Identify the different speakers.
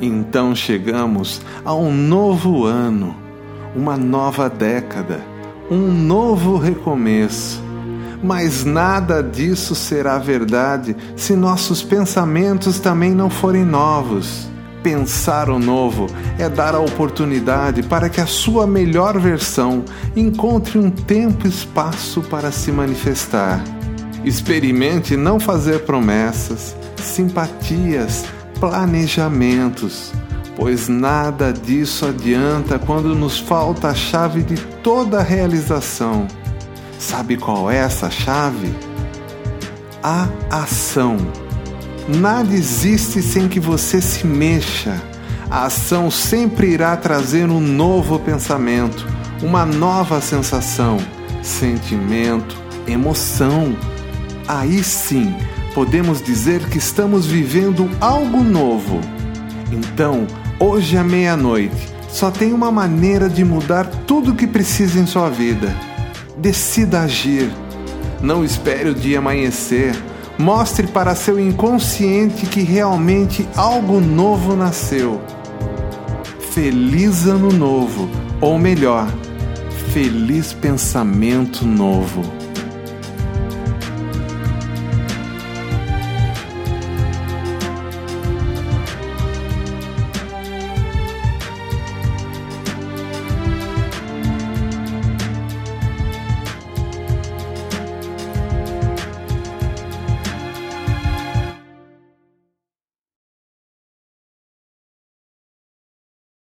Speaker 1: Então chegamos a um novo ano, uma nova década, um novo recomeço. Mas nada disso será verdade se nossos pensamentos também não forem novos. Pensar o novo é dar a oportunidade para que a sua melhor versão encontre um tempo e espaço para se manifestar. Experimente não fazer promessas, simpatias, planejamentos, pois nada disso adianta quando nos falta a chave de toda a realização. Sabe qual é essa chave? A ação. Nada existe sem que você se mexa. A ação sempre irá trazer um novo pensamento, uma nova sensação, sentimento, emoção. Aí sim podemos dizer que estamos vivendo algo novo. Então, hoje à meia-noite, só tem uma maneira de mudar tudo o que precisa em sua vida. Decida agir. Não espere o dia amanhecer. Mostre para seu inconsciente que realmente algo novo nasceu. Feliz Ano Novo, ou melhor, feliz pensamento novo.